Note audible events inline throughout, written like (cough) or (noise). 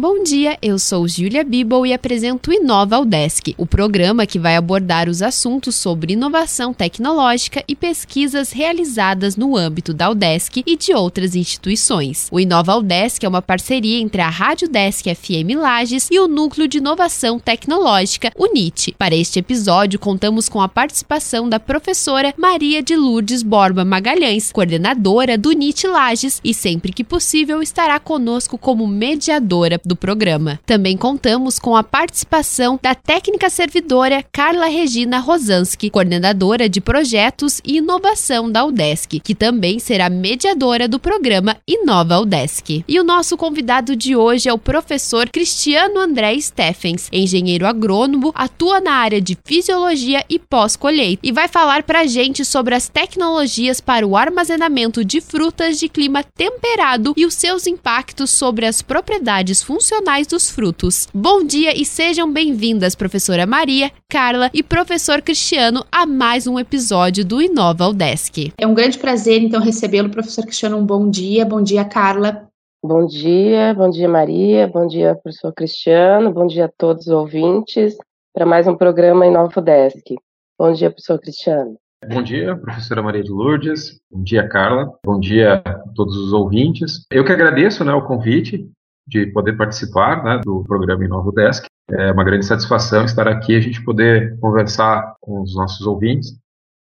Bom dia, eu sou Julia Bibel e apresento Inova Desk, o programa que vai abordar os assuntos sobre inovação tecnológica e pesquisas realizadas no âmbito da UDESC e de outras instituições. O Inova Desk é uma parceria entre a Rádio Desk FM Lages e o Núcleo de Inovação Tecnológica, UNIT. Para este episódio, contamos com a participação da professora Maria de Lourdes Borba Magalhães, coordenadora do UNIT Lages, e sempre que possível estará conosco como mediadora do programa. Também contamos com a participação da técnica servidora Carla Regina Rosansky, coordenadora de projetos e inovação da UDESC, que também será mediadora do programa Inova UDESC. E o nosso convidado de hoje é o professor Cristiano André Steffens, engenheiro agrônomo, atua na área de fisiologia e pós-colheita e vai falar para a gente sobre as tecnologias para o armazenamento de frutas de clima temperado e os seus impactos sobre as propriedades funcionais funcionais dos frutos. Bom dia e sejam bem-vindas, professora Maria, Carla e professor Cristiano, a mais um episódio do Inova Udesc. É um grande prazer, então, recebê-lo, professor Cristiano. Um bom dia. Bom dia, Carla. Bom dia, bom dia, Maria. Bom dia, professor Cristiano. Bom dia a todos os ouvintes para mais um programa Inova Udesc. Bom dia, professor Cristiano. Bom dia, professora Maria de Lourdes. Bom dia, Carla. Bom dia a todos os ouvintes. Eu que agradeço né, o convite de poder participar né, do programa Inovo Desk. É uma grande satisfação estar aqui e a gente poder conversar com os nossos ouvintes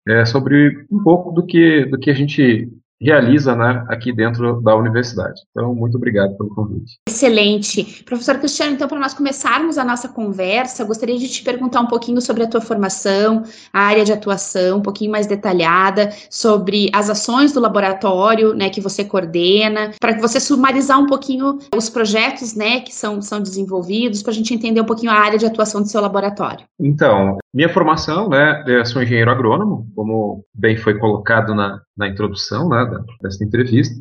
é, sobre um pouco do que, do que a gente realiza né, aqui dentro da universidade. Então, muito obrigado pelo convite. Excelente. Professor Cristiano, então, para nós começarmos a nossa conversa, gostaria de te perguntar um pouquinho sobre a tua formação, a área de atuação, um pouquinho mais detalhada, sobre as ações do laboratório né, que você coordena, para que você sumarizar um pouquinho os projetos né, que são, são desenvolvidos, para a gente entender um pouquinho a área de atuação do seu laboratório. Então, minha formação, né, eu sou engenheiro agrônomo, como bem foi colocado na, na introdução né, dessa entrevista.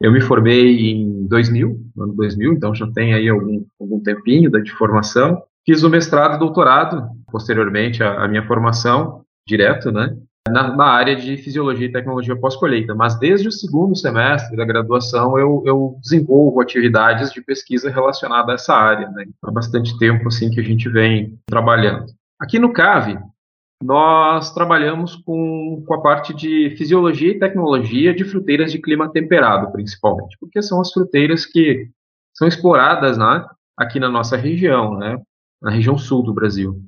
Eu me formei em 2000, no ano 2000, então já tem aí algum, algum tempinho de formação. Fiz o mestrado e doutorado, posteriormente à, minha formação, direto, né, na, na, área de fisiologia e tecnologia pós-colheita. Mas desde o segundo semestre da graduação eu, eu desenvolvo atividades de pesquisa relacionada a essa área. Né? Há bastante tempo assim que a gente vem trabalhando. Aqui no CAVE, nós trabalhamos com, com a parte de fisiologia e tecnologia de fruteiras de clima temperado, principalmente, porque são as fruteiras que são exploradas né, aqui na nossa região, né, na região sul do Brasil.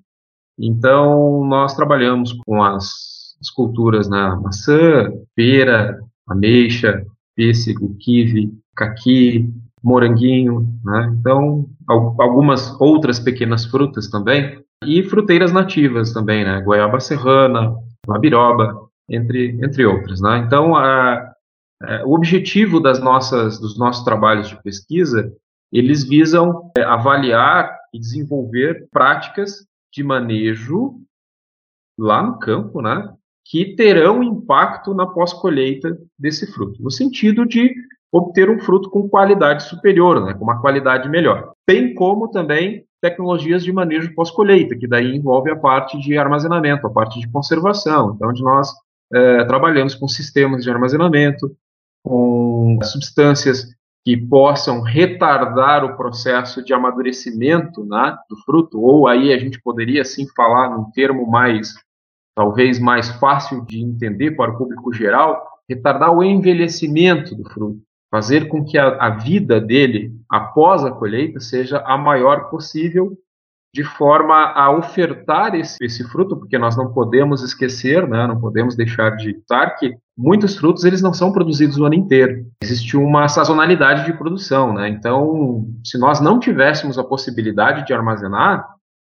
Então, nós trabalhamos com as, as culturas né, maçã, pera, ameixa, pêssego, kiwi, caqui, moranguinho, né? então algumas outras pequenas frutas também e fruteiras nativas também, né? Goiaba serrana, mabiroba, entre, entre outras, né? Então, a, a, o objetivo das nossas, dos nossos trabalhos de pesquisa, eles visam é, avaliar e desenvolver práticas de manejo lá no campo, né? Que terão impacto na pós-colheita desse fruto, no sentido de obter um fruto com qualidade superior, né, com uma qualidade melhor. Bem como também tecnologias de manejo pós-colheita, que daí envolve a parte de armazenamento, a parte de conservação. Então, onde nós é, trabalhamos com sistemas de armazenamento, com substâncias que possam retardar o processo de amadurecimento né, do fruto, ou aí a gente poderia sim falar num termo mais, talvez mais fácil de entender para o público geral, retardar o envelhecimento do fruto fazer com que a, a vida dele após a colheita seja a maior possível, de forma a ofertar esse, esse, fruto, porque nós não podemos esquecer, né, não podemos deixar de estar que muitos frutos eles não são produzidos o ano inteiro. Existe uma sazonalidade de produção, né? Então, se nós não tivéssemos a possibilidade de armazenar,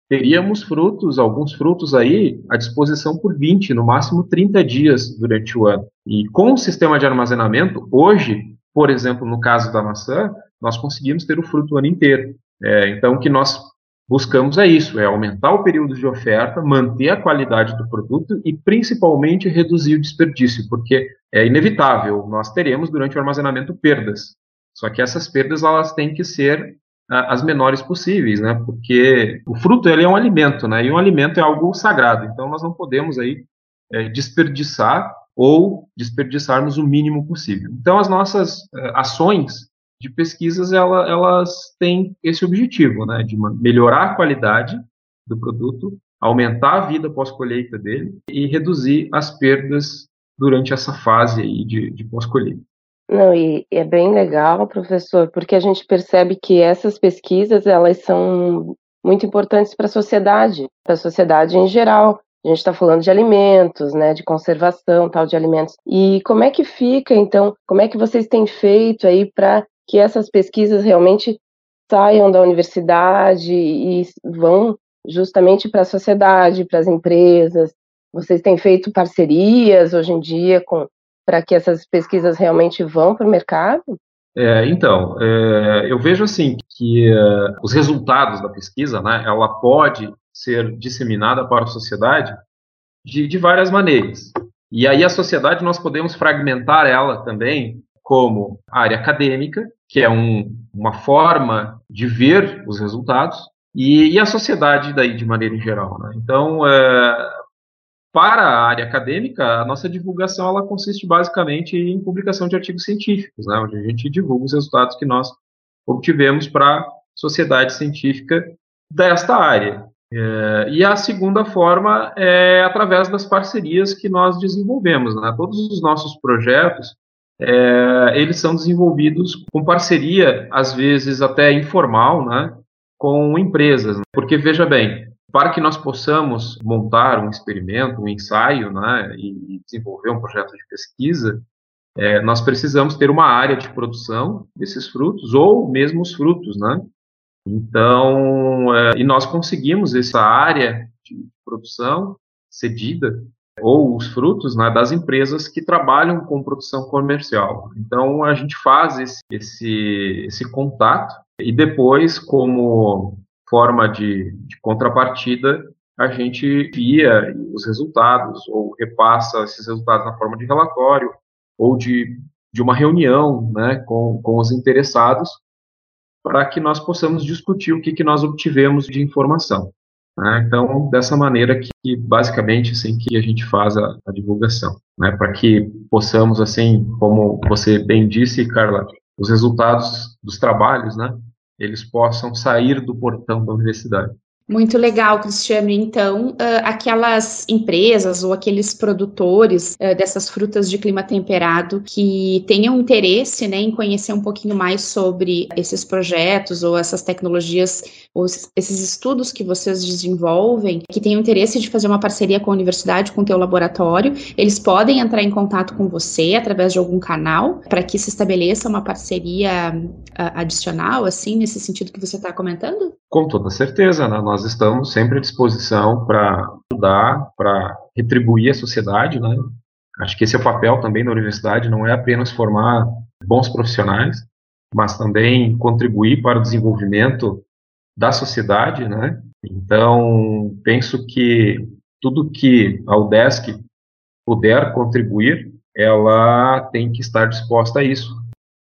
teríamos frutos, alguns frutos aí à disposição por 20, no máximo 30 dias durante o ano. E com o sistema de armazenamento, hoje por exemplo, no caso da maçã, nós conseguimos ter o fruto o ano inteiro. É, então, o que nós buscamos é isso: é aumentar o período de oferta, manter a qualidade do produto e, principalmente, reduzir o desperdício, porque é inevitável, nós teremos durante o armazenamento perdas. Só que essas perdas elas têm que ser as menores possíveis, né? Porque o fruto ele é um alimento, né? E um alimento é algo sagrado. Então nós não podemos aí é, desperdiçar ou desperdiçarmos o mínimo possível. Então, as nossas uh, ações de pesquisas ela, elas têm esse objetivo, né, de melhorar a qualidade do produto, aumentar a vida pós-colheita dele e reduzir as perdas durante essa fase aí de, de pós-colheita. Não, e é bem legal, professor, porque a gente percebe que essas pesquisas elas são muito importantes para a sociedade, para a sociedade em geral. A gente está falando de alimentos, né, de conservação, tal de alimentos. E como é que fica, então? Como é que vocês têm feito aí para que essas pesquisas realmente saiam da universidade e vão justamente para a sociedade, para as empresas? Vocês têm feito parcerias hoje em dia para que essas pesquisas realmente vão para o mercado? É, então, é, eu vejo assim que é, os resultados da pesquisa, né, ela pode ser disseminada para a sociedade de, de várias maneiras. E aí a sociedade nós podemos fragmentar ela também como área acadêmica, que é um, uma forma de ver os resultados, e, e, a sociedade daí de maneira geral. Né? Então, é, para a área acadêmica, a nossa divulgação ela consiste basicamente em publicação de artigos científicos, né, onde a gente divulga os resultados que nós obtivemos para a sociedade científica desta área. É, e a segunda forma é através das parcerias que nós desenvolvemos. Né? Todos os nossos projetos, é, eles são desenvolvidos com parceria, às vezes até informal, né? com empresas. Né? Porque, veja bem, para que nós possamos montar um experimento, um ensaio, né, e desenvolver um projeto de pesquisa, é, nós precisamos ter uma área de produção desses frutos, ou mesmo os frutos, né? Então, é, e nós conseguimos essa área de produção cedida, ou os frutos né, das empresas que trabalham com produção comercial. Então, a gente faz esse, esse, esse contato, e depois, como forma de, de contrapartida, a gente via os resultados ou repassa esses resultados na forma de relatório ou de, de uma reunião né, com, com os interessados para que nós possamos discutir o que, que nós obtivemos de informação. Né? Então, dessa maneira que, basicamente, assim, que a gente faz a, a divulgação, né? para que possamos, assim, como você bem disse, Carla, os resultados dos trabalhos, né, eles possam sair do portão da universidade. Muito legal, Cristiano. Então, uh, aquelas empresas ou aqueles produtores uh, dessas frutas de clima temperado que tenham interesse né, em conhecer um pouquinho mais sobre esses projetos ou essas tecnologias ou esses estudos que vocês desenvolvem, que tenham interesse de fazer uma parceria com a universidade, com o teu laboratório, eles podem entrar em contato com você através de algum canal para que se estabeleça uma parceria uh, adicional, assim, nesse sentido que você está comentando? Com toda certeza, né? nós estamos sempre à disposição para ajudar, para retribuir a sociedade, né? Acho que esse é o papel também da universidade, não é apenas formar bons profissionais, mas também contribuir para o desenvolvimento da sociedade, né? Então, penso que tudo que a UDESC puder contribuir, ela tem que estar disposta a isso.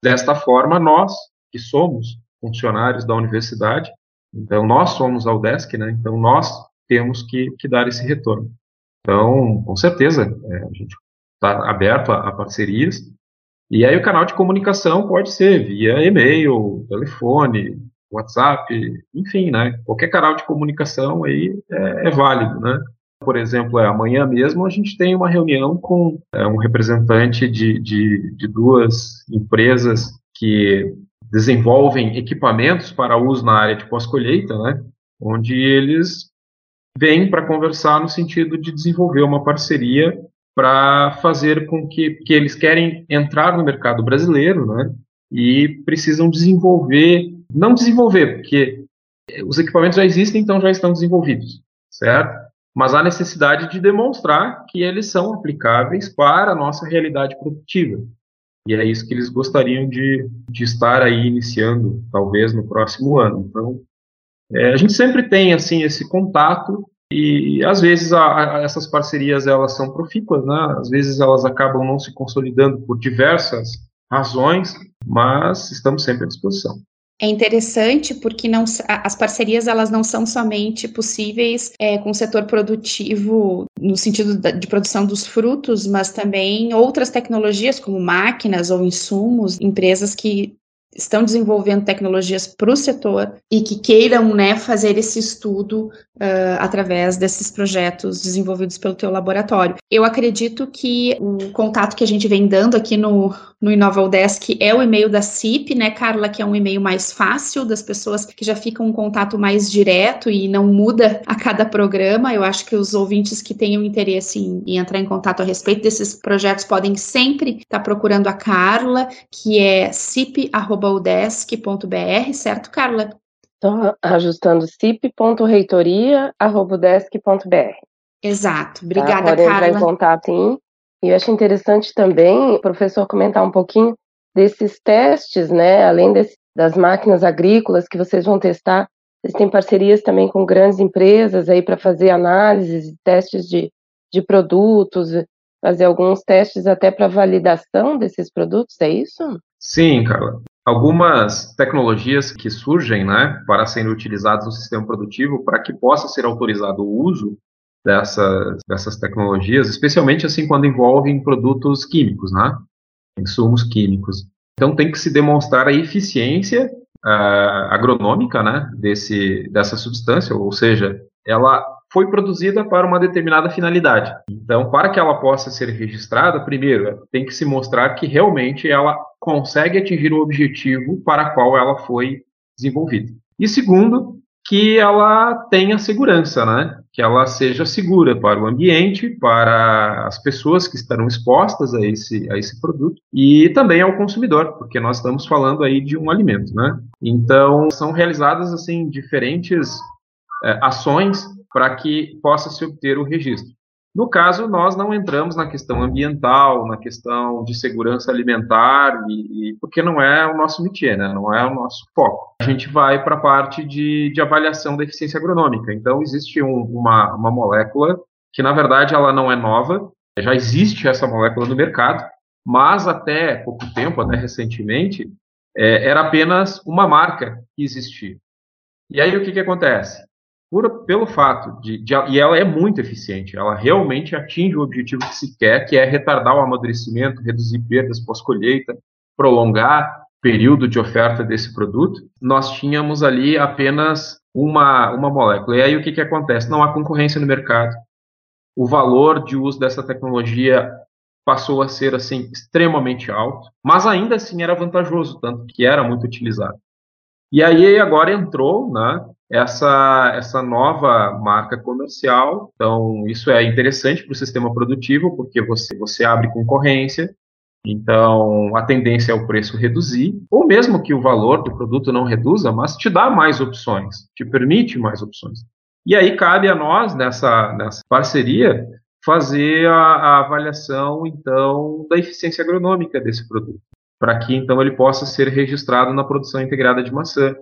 Desta forma, nós, que somos funcionários da universidade, então, nós somos a UDESC, né? Então, nós temos que, que dar esse retorno. Então, com certeza, é, a gente está aberto a, a, parcerias. E aí, o canal de comunicação pode ser via e-mail, telefone, WhatsApp, enfim, né? Qualquer canal de comunicação aí é, é válido, né? Por exemplo, é, amanhã mesmo a gente tem uma reunião com é, um representante de, de, de duas empresas que desenvolvem equipamentos para uso na área de pós-colheita, né, onde eles vêm para conversar no sentido de desenvolver uma parceria para fazer com que, que eles querem entrar no mercado brasileiro, né, e precisam desenvolver, não desenvolver, porque os equipamentos já existem, então já estão desenvolvidos, certo? Mas há necessidade de demonstrar que eles são aplicáveis para a nossa realidade produtiva. E é isso que eles gostariam de, de estar aí iniciando, talvez no próximo ano. Então, é, a gente sempre tem assim esse contato e às vezes a, a, essas parcerias elas são profícuas, né? Às vezes elas acabam não se consolidando por diversas razões, mas estamos sempre à disposição é interessante porque não, as parcerias elas não são somente possíveis é, com o setor produtivo no sentido de produção dos frutos, mas também outras tecnologias como máquinas ou insumos, empresas que estão desenvolvendo tecnologias para o setor e que queiram né, fazer esse estudo uh, através desses projetos desenvolvidos pelo teu laboratório. Eu acredito que o contato que a gente vem dando aqui no, no InovaUdesk é o e-mail da CIP, né, Carla, que é um e-mail mais fácil das pessoas que já ficam um contato mais direto e não muda a cada programa. Eu acho que os ouvintes que tenham interesse em, em entrar em contato a respeito desses projetos podem sempre estar procurando a Carla, que é cip.udesc.br, certo, Carla? Estou ajustando cip.reitoria.udesc.br. Exato. Tá? Obrigada, tá? Podem Carla. entrar em contato em. E eu acho interessante também, professor, comentar um pouquinho desses testes, né? Além desse, das máquinas agrícolas que vocês vão testar, vocês têm parcerias também com grandes empresas aí para fazer análises e testes de, de produtos, fazer alguns testes até para validação desses produtos, é isso? Sim, Carla. Algumas tecnologias que surgem né, para serem utilizadas no sistema produtivo para que possa ser autorizado o uso dessas, dessas tecnologias, especialmente assim quando envolvem produtos químicos, né, insumos químicos. Então tem que se demonstrar a eficiência uh, agronômica né, desse, dessa substância, ou seja, ela foi produzida para uma determinada finalidade. Então, para que ela possa ser registrada, primeiro, tem que se mostrar que realmente ela consegue atingir o objetivo para qual ela foi desenvolvida. E segundo, que ela tenha segurança, né? Que ela seja segura para o ambiente, para as pessoas que estarão expostas a esse, a esse produto e também ao consumidor, porque nós estamos falando aí de um alimento, né? Então, são realizadas, assim, diferentes é, ações para que possa se obter o registro. No caso, nós não entramos na questão ambiental, na questão de segurança alimentar, e, e porque não é o nosso métier, né? não é o nosso foco. A gente vai para a parte de, de, avaliação da eficiência agronômica. Então, existe um, uma, uma molécula que, na verdade, ela não é nova, já existe essa molécula no mercado, mas até pouco tempo, até recentemente, é, era apenas uma marca que existia. E aí o que, que acontece? Por, pelo fato de, de, E ela é muito eficiente, ela realmente atinge o objetivo que se quer, que é retardar o amadurecimento, reduzir perdas pós-colheita, prolongar o período de oferta desse produto. Nós tínhamos ali apenas uma, uma molécula. E aí o que, que acontece? Não há concorrência no mercado. O valor de uso dessa tecnologia passou a ser assim extremamente alto, mas ainda assim era vantajoso, tanto que era muito utilizado. E aí agora entrou né, essa, essa nova marca comercial. Então, isso é interessante para o sistema produtivo, porque você, você abre concorrência, então a tendência é o preço reduzir, ou mesmo que o valor do produto não reduza, mas te dá mais opções, te permite mais opções. E aí cabe a nós, nessa, nessa parceria, fazer a, a avaliação, então, da eficiência agronômica desse produto para que então ele possa ser registrado na produção integrada de maçã,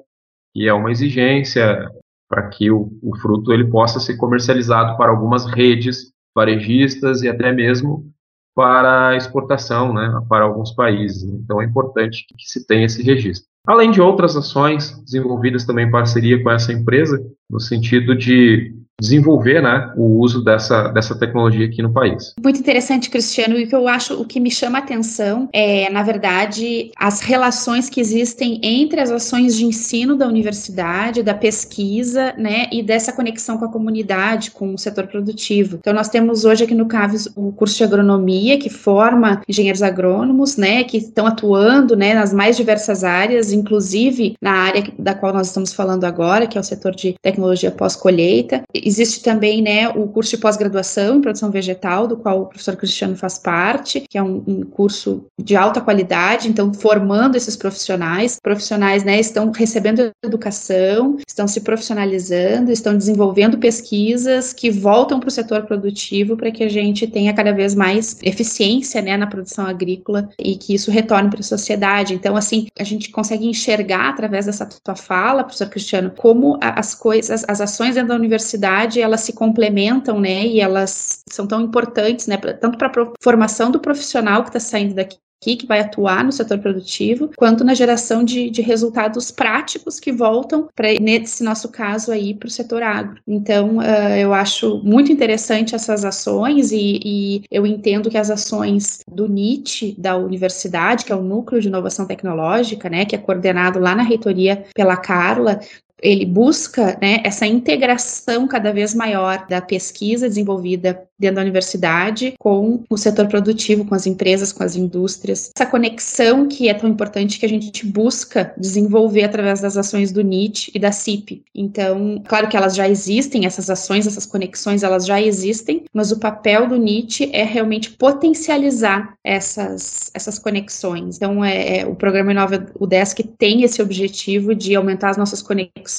que é uma exigência para que o, o fruto ele possa ser comercializado para algumas redes varejistas e até mesmo para exportação né, para alguns países. Então é importante que se tenha esse registro. Além de outras ações desenvolvidas também em parceria com essa empresa, no sentido de desenvolver né, o uso dessa, dessa tecnologia aqui no país. Muito interessante, Cristiano, e o que eu acho, o que me chama a atenção é, na verdade, as relações que existem entre as ações de ensino da universidade, da pesquisa, né, e dessa conexão com a comunidade, com o setor produtivo. Então, nós temos hoje aqui no CAVES o curso de agronomia, que forma engenheiros agrônomos, né, que estão atuando, né, nas mais diversas áreas, inclusive na área da qual nós estamos falando agora, que é o setor de tecnologia pós-colheita Existe também né, o curso de pós-graduação em produção vegetal, do qual o professor Cristiano faz parte, que é um, um curso de alta qualidade, então formando esses profissionais. Profissionais né, estão recebendo educação, estão se profissionalizando, estão desenvolvendo pesquisas que voltam para o setor produtivo para que a gente tenha cada vez mais eficiência né, na produção agrícola e que isso retorne para a sociedade. Então, assim, a gente consegue enxergar através dessa tua fala, professor Cristiano, como as coisas, as ações dentro da universidade verdade, elas se complementam, né? E elas são tão importantes, né? Tanto para a formação do profissional que está saindo daqui aqui, que vai atuar no setor produtivo, quanto na geração de, de resultados práticos que voltam para, nesse nosso caso aí, para o setor agro. Então, uh, eu acho muito interessante essas ações e, e, eu entendo que as ações do NIT, da universidade, que é o Núcleo de Inovação Tecnológica, né, que é coordenado lá na reitoria pela Carla, ele busca né, essa integração cada vez maior da pesquisa desenvolvida dentro da universidade com o setor produtivo, com as empresas, com as indústrias. Essa conexão que é tão importante que a gente busca desenvolver através das ações do NIT e da CIP. Então, claro que elas já existem, essas ações, essas conexões, elas já existem, mas o papel do NIT é realmente potencializar essas, essas conexões. Então, é, é o programa Inova UDESC tem esse objetivo de aumentar as nossas conexões,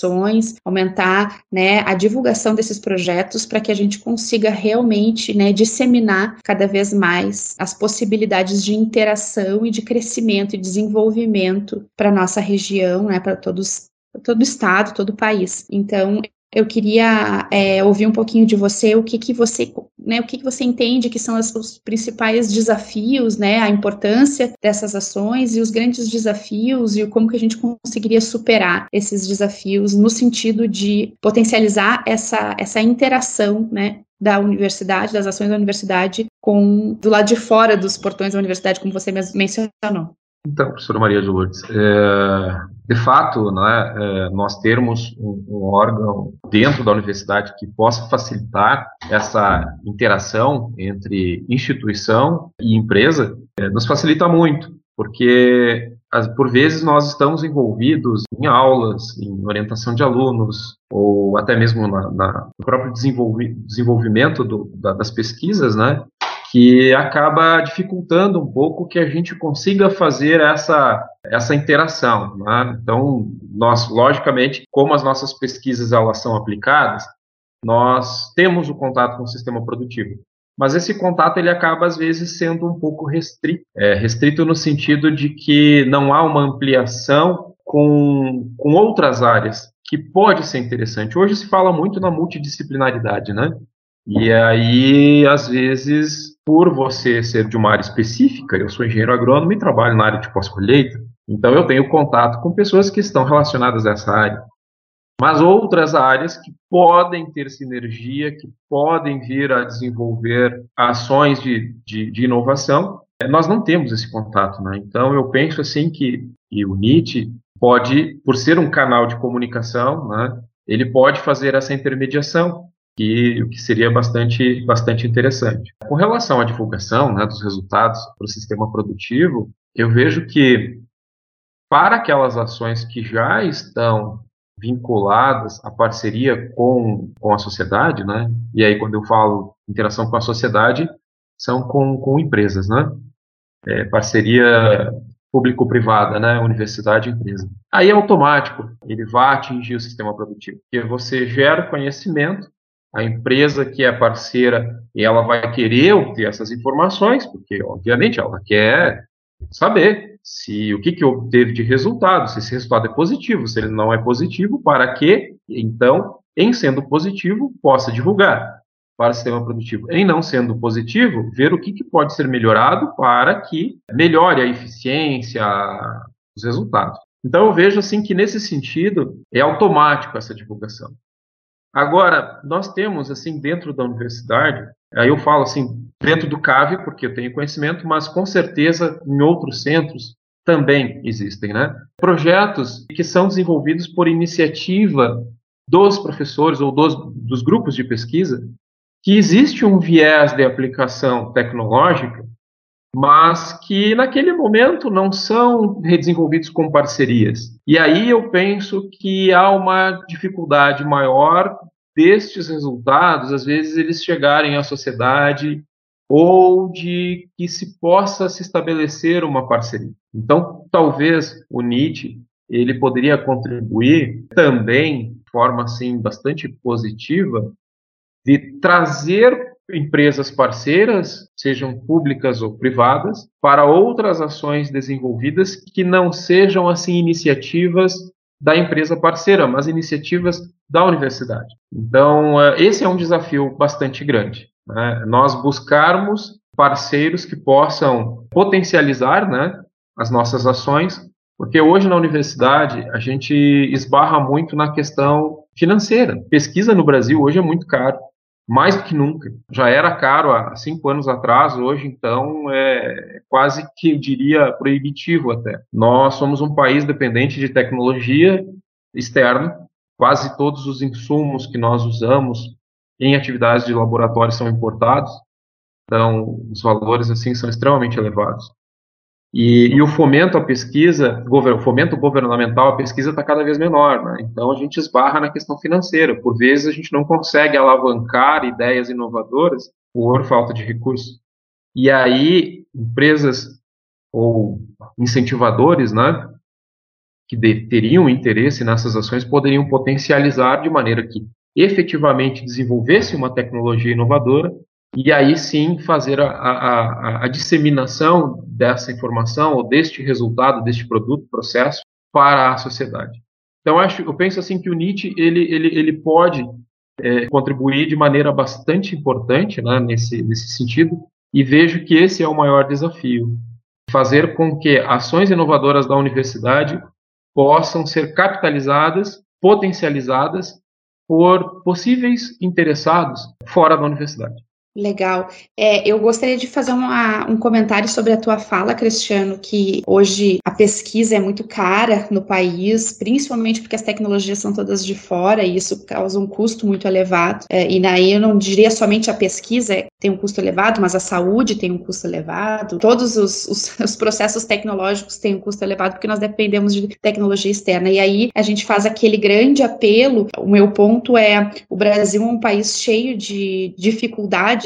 aumentar né, a divulgação desses projetos para que a gente consiga realmente né, disseminar cada vez mais as possibilidades de interação e de crescimento e desenvolvimento para nossa região, né, para todos todo o estado, todo o país. Então, eu queria é, ouvir um pouquinho de você, o que, que você, né, o que, que você entende que são as, os principais desafios, né, a importância dessas ações e os grandes desafios e como que a gente conseguiria superar esses desafios no sentido de potencializar essa, essa interação, né, da universidade, das ações da universidade, com do lado de fora dos portões da universidade, como você mencionou. Então, professora Maria de Lourdes, é, de fato, né, é, nós termos um, um, órgão dentro da universidade que possa facilitar essa interação entre instituição e empresa, é, nos facilita muito, porque por vezes nós estamos envolvidos em aulas, em orientação de alunos, ou até mesmo na, na no próprio desenvolvi, desenvolvimento do, da, das pesquisas, né? Que acaba dificultando um pouco que a gente consiga fazer essa, essa interação. Né? Então, nós, logicamente, como as nossas pesquisas elas são aplicadas, nós temos o contato com o sistema produtivo mas esse contato ele acaba às vezes sendo um pouco restrito, é, restrito no sentido de que não há uma ampliação com, com outras áreas que pode ser interessante. Hoje se fala muito na multidisciplinaridade, né? E aí, às vezes, por você ser de uma área específica, eu sou engenheiro agrônomo e trabalho na área de pós-colheita, então eu tenho contato com pessoas que estão relacionadas a essa área mas outras áreas que podem ter sinergia, que podem vir a desenvolver ações de, de, de inovação, é, nós não temos esse contato, né? Então eu penso assim que, que o NIT pode, por ser um canal de comunicação, né, ele pode fazer essa intermediação, que, que seria bastante, bastante interessante. Com relação à divulgação né, dos resultados para o sistema produtivo, eu vejo que para aquelas ações que já estão vinculadas à parceria com, com a sociedade, né? E aí, quando eu falo interação com a sociedade, são com, com empresas, né? É, parceria público-privada, né? Universidade empresa. Aí é automático, ele vai atingir o sistema produtivo, porque você gera conhecimento, a empresa que é parceira, ela vai querer obter essas informações, porque, obviamente, ela quer saber se o que, que obteve de resultado, se esse resultado é positivo, se ele não é positivo, para que, então, em sendo positivo, possa divulgar para o sistema produtivo. Em não sendo positivo, ver o que, que pode ser melhorado para que melhore a eficiência, os resultados. Então, eu vejo assim que, nesse sentido, é automático essa divulgação. Agora, nós temos, assim, dentro da universidade, Aí eu falo assim, dentro do CAVE, porque eu tenho conhecimento, mas com certeza em outros centros também existem, né? Projetos que são desenvolvidos por iniciativa dos professores ou dos, dos grupos de pesquisa, que existe um viés de aplicação tecnológica, mas que naquele momento não são desenvolvidos com parcerias. E aí eu penso que há uma dificuldade maior destes resultados, às vezes, eles chegarem à sociedade ou de que se possa se estabelecer uma parceria. Então, talvez o Nietzsche ele poderia contribuir também de forma assim bastante positiva de trazer empresas parceiras, sejam públicas ou privadas, para outras ações desenvolvidas que não sejam assim iniciativas da empresa parceira, mas iniciativas da universidade. Então, eh, esse é um desafio bastante grande. Né? Nós buscarmos parceiros que possam potencializar né, as nossas ações, porque hoje na universidade a gente esbarra muito na questão financeira. Pesquisa no Brasil hoje é muito caro, mais do que nunca. Já era caro há cinco anos atrás, hoje então é quase que eu diria proibitivo até. Nós somos um país dependente de tecnologia externa, quase todos os insumos que nós usamos em atividades de laboratório são importados, então os valores assim são extremamente elevados. E, e, o fomento à pesquisa, o fomento governamental à pesquisa está cada vez menor, né? então a gente esbarra na questão financeira. Por vezes a gente não consegue alavancar ideias inovadoras por falta de recursos. E aí empresas ou incentivadores, né, que de, teriam interesse nessas ações poderiam potencializar de maneira que efetivamente desenvolvesse uma tecnologia inovadora e aí sim fazer a, a, a, disseminação dessa informação ou deste resultado, deste produto, processo, para a sociedade. Então, acho, eu penso assim que o Nietzsche ele, ele, ele pode é, contribuir de maneira bastante importante né, nesse, nesse sentido, e vejo que esse é o maior desafio, fazer com que ações inovadoras da universidade possam ser capitalizadas, potencializadas por possíveis interessados fora da universidade. Legal. É, eu gostaria de fazer uma, um comentário sobre a tua fala, Cristiano, que hoje a pesquisa é muito cara no país, principalmente porque as tecnologias são todas de fora e isso causa um custo muito elevado. É, e daí eu não diria somente a pesquisa tem um custo elevado, mas a saúde tem um custo elevado, todos os, os, (laughs) os processos tecnológicos têm um custo elevado porque nós dependemos de tecnologia externa. E aí a gente faz aquele grande apelo. O meu ponto é: o Brasil é um país cheio de dificuldades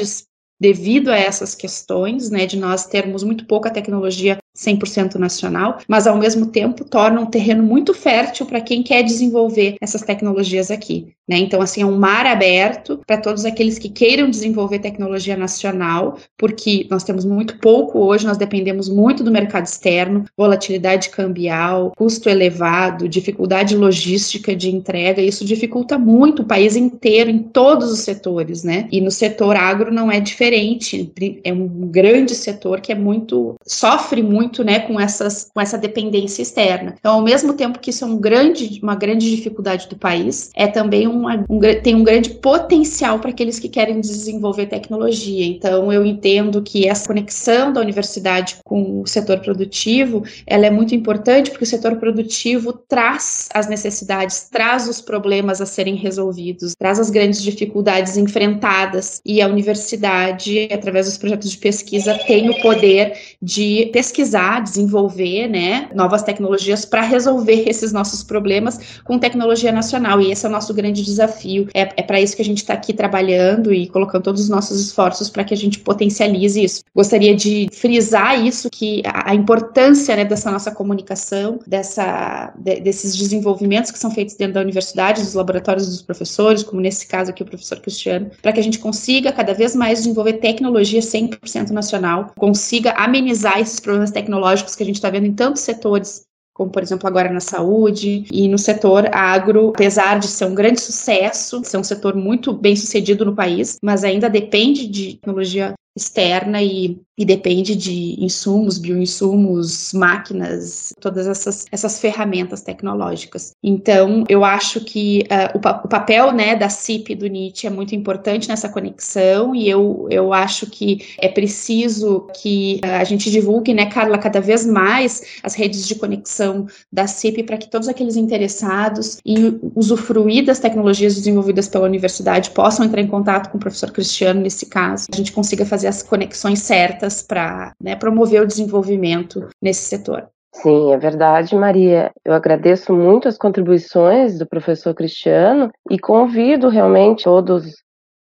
devido a essas questões, né, de nós termos muito pouca tecnologia 100% nacional, mas ao mesmo tempo torna um terreno muito fértil para quem quer desenvolver essas tecnologias aqui. Né? Então, assim, é um mar aberto para todos aqueles que queiram desenvolver tecnologia nacional, porque nós temos muito pouco hoje, nós dependemos muito do mercado externo, volatilidade cambial, custo elevado, dificuldade logística de entrega, isso dificulta muito o país inteiro em todos os setores, né? E no setor agro não é diferente, é um grande setor que é muito sofre muito muito, né, com essas com essa dependência externa. Então, ao mesmo tempo que isso é um grande, uma grande dificuldade do país, é também uma, um, tem um grande potencial para aqueles que querem desenvolver tecnologia. Então, eu entendo que essa conexão da universidade com o setor produtivo, ela é muito importante porque o setor produtivo traz as necessidades, traz os problemas a serem resolvidos, traz as grandes dificuldades enfrentadas e a universidade, através dos projetos de pesquisa, tem o poder de pesquisar pesquisar, desenvolver, né, novas tecnologias para resolver (laughs) esses nossos problemas com tecnologia nacional. E esse é o nosso grande desafio. É, é para isso que a gente está aqui trabalhando e colocando todos os nossos esforços para que a gente potencialize isso. Gostaria de frisar isso, que a, a importância né, dessa nossa comunicação, dessa, de, desses desenvolvimentos que são feitos dentro da universidade, dos laboratórios dos professores, como nesse caso aqui o professor Cristiano, para que a gente consiga cada vez mais desenvolver tecnologia 100% nacional, consiga amenizar esses problemas tecnológicos que a gente está vendo em tantos setores como por exemplo agora na saúde e no setor agro, apesar de ser um grande sucesso, ser um setor muito bem sucedido no país, mas ainda depende de tecnologia externa e, e depende de insumos, bioinsumos, máquinas, todas essas, essas ferramentas tecnológicas. Então, eu acho que uh, o, pa o, papel né, da CIP do NIT é muito importante nessa conexão e eu, eu acho que é preciso que uh, a gente divulgue, né, Carla, cada vez mais as redes de conexão da CIP para que todos aqueles interessados em usufruir das tecnologias desenvolvidas pela universidade possam entrar em contato com o professor Cristiano nesse caso, a gente consiga fazer fazer as conexões certas para né, promover o desenvolvimento nesse setor. Sim, é verdade, Maria. Eu agradeço muito as contribuições do professor Cristiano e convido realmente todos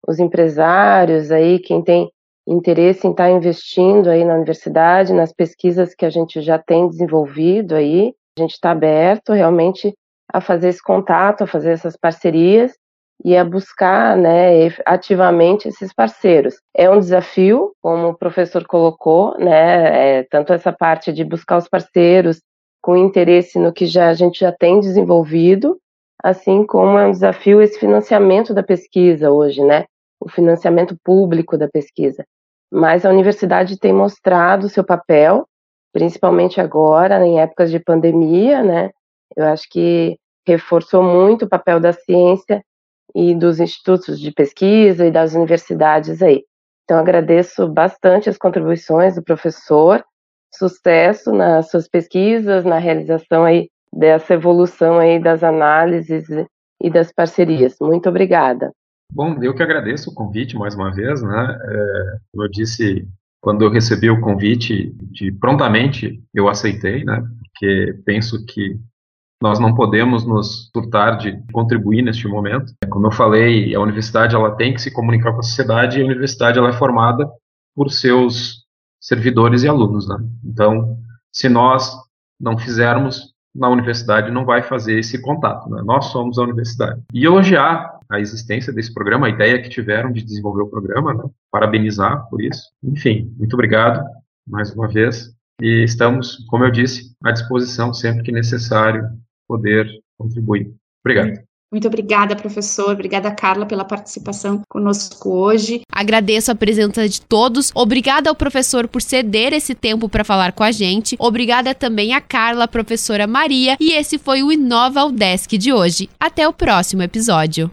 os empresários aí, quem tem interesse em estar investindo aí na universidade, nas pesquisas que a gente já tem desenvolvido aí, a gente está aberto realmente a fazer esse contato, a fazer essas parcerias e a buscar né, ativamente esses parceiros. É um desafio, como o professor colocou, né, é, tanto essa parte de buscar os parceiros com interesse no que já, a gente já tem desenvolvido, assim como é um desafio esse financiamento da pesquisa hoje, né, o financiamento público da pesquisa. mas a universidade tem mostrado seu papel, principalmente agora, em épocas de pandemia, né? Eu acho que reforçou muito o papel da ciência e dos institutos de pesquisa e das universidades aí. Então, agradeço bastante as contribuições do professor, sucesso nas suas pesquisas, na realização aí dessa evolução aí das análises e das parcerias. Muito obrigada. Bom, eu que agradeço o convite mais uma vez, né? É, eu disse, quando eu recebi o convite, de prontamente eu aceitei, né? Porque penso que nós não podemos nos surtar de contribuir neste momento. Como eu falei, a universidade ela tem que se comunicar com a sociedade e a universidade ela é formada por seus servidores e alunos, né? Então, se nós não fizermos, na universidade não vai fazer esse contato, né? Nós somos a universidade. E elogiar a existência desse programa, a ideia que tiveram de desenvolver o programa, né? parabenizar por isso. Enfim, muito obrigado mais uma vez e estamos, como eu disse, à disposição sempre que necessário poder contribuir. Obrigado. Muito obrigada, professor. Obrigada, Carla, pela participação conosco hoje. Agradeço a presença de todos. Obrigada ao professor por ceder esse tempo para falar com a gente. Obrigada também a Carla, a professora Maria. E esse foi o Inova Desk de hoje. Até o próximo episódio.